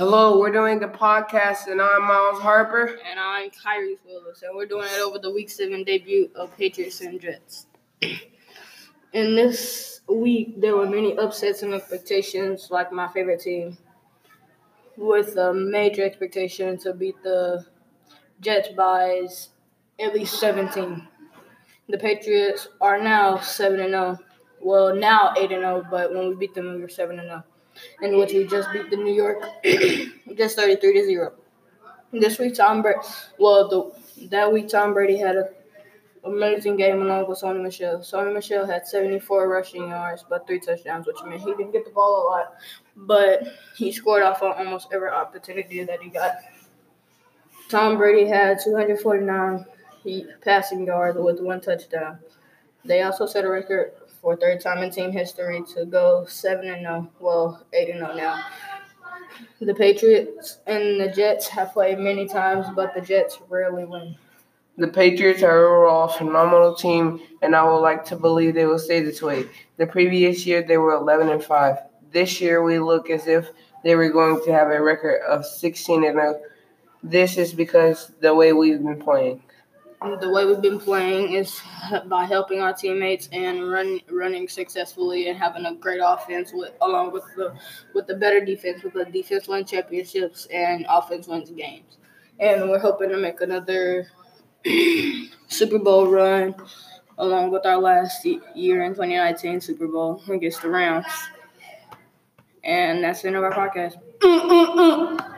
Hello, we're doing a podcast, and I'm Miles Harper. And I'm Kyrie Willis, and we're doing it over the Week 7 debut of Patriots and Jets. In this week, there were many upsets and expectations, like my favorite team, with a major expectation to beat the Jets by at least 17. The Patriots are now 7 and 0. Well, now 8 and 0, but when we beat them, we were 7 and 0 in which we just beat the New York just 33 to 0. This week, Tom Brady, well, the, that week, Tom Brady had an amazing game along with Sony Michel. Sony Michel had 74 rushing yards, but three touchdowns, which meant he didn't get the ball a lot, but he scored off on almost every opportunity that he got. Tom Brady had 249 passing yards with one touchdown. They also set a record for third time in team history to go 7 and 0, well, 8 and 0 now. The Patriots and the Jets have played many times, but the Jets rarely win. The Patriots are overall a phenomenal team, and I would like to believe they will stay this way. The previous year, they were 11 and 5. This year, we look as if they were going to have a record of 16 and 0. This is because the way we've been playing Um, the way we've been playing is by helping our teammates and run, running successfully and having a great offense with along with the with the better defense with the defense wins championships and offense wins games. And we're hoping to make another Super Bowl run along with our last year in 2019 Super Bowl against the Rams. And that's the end of our podcast.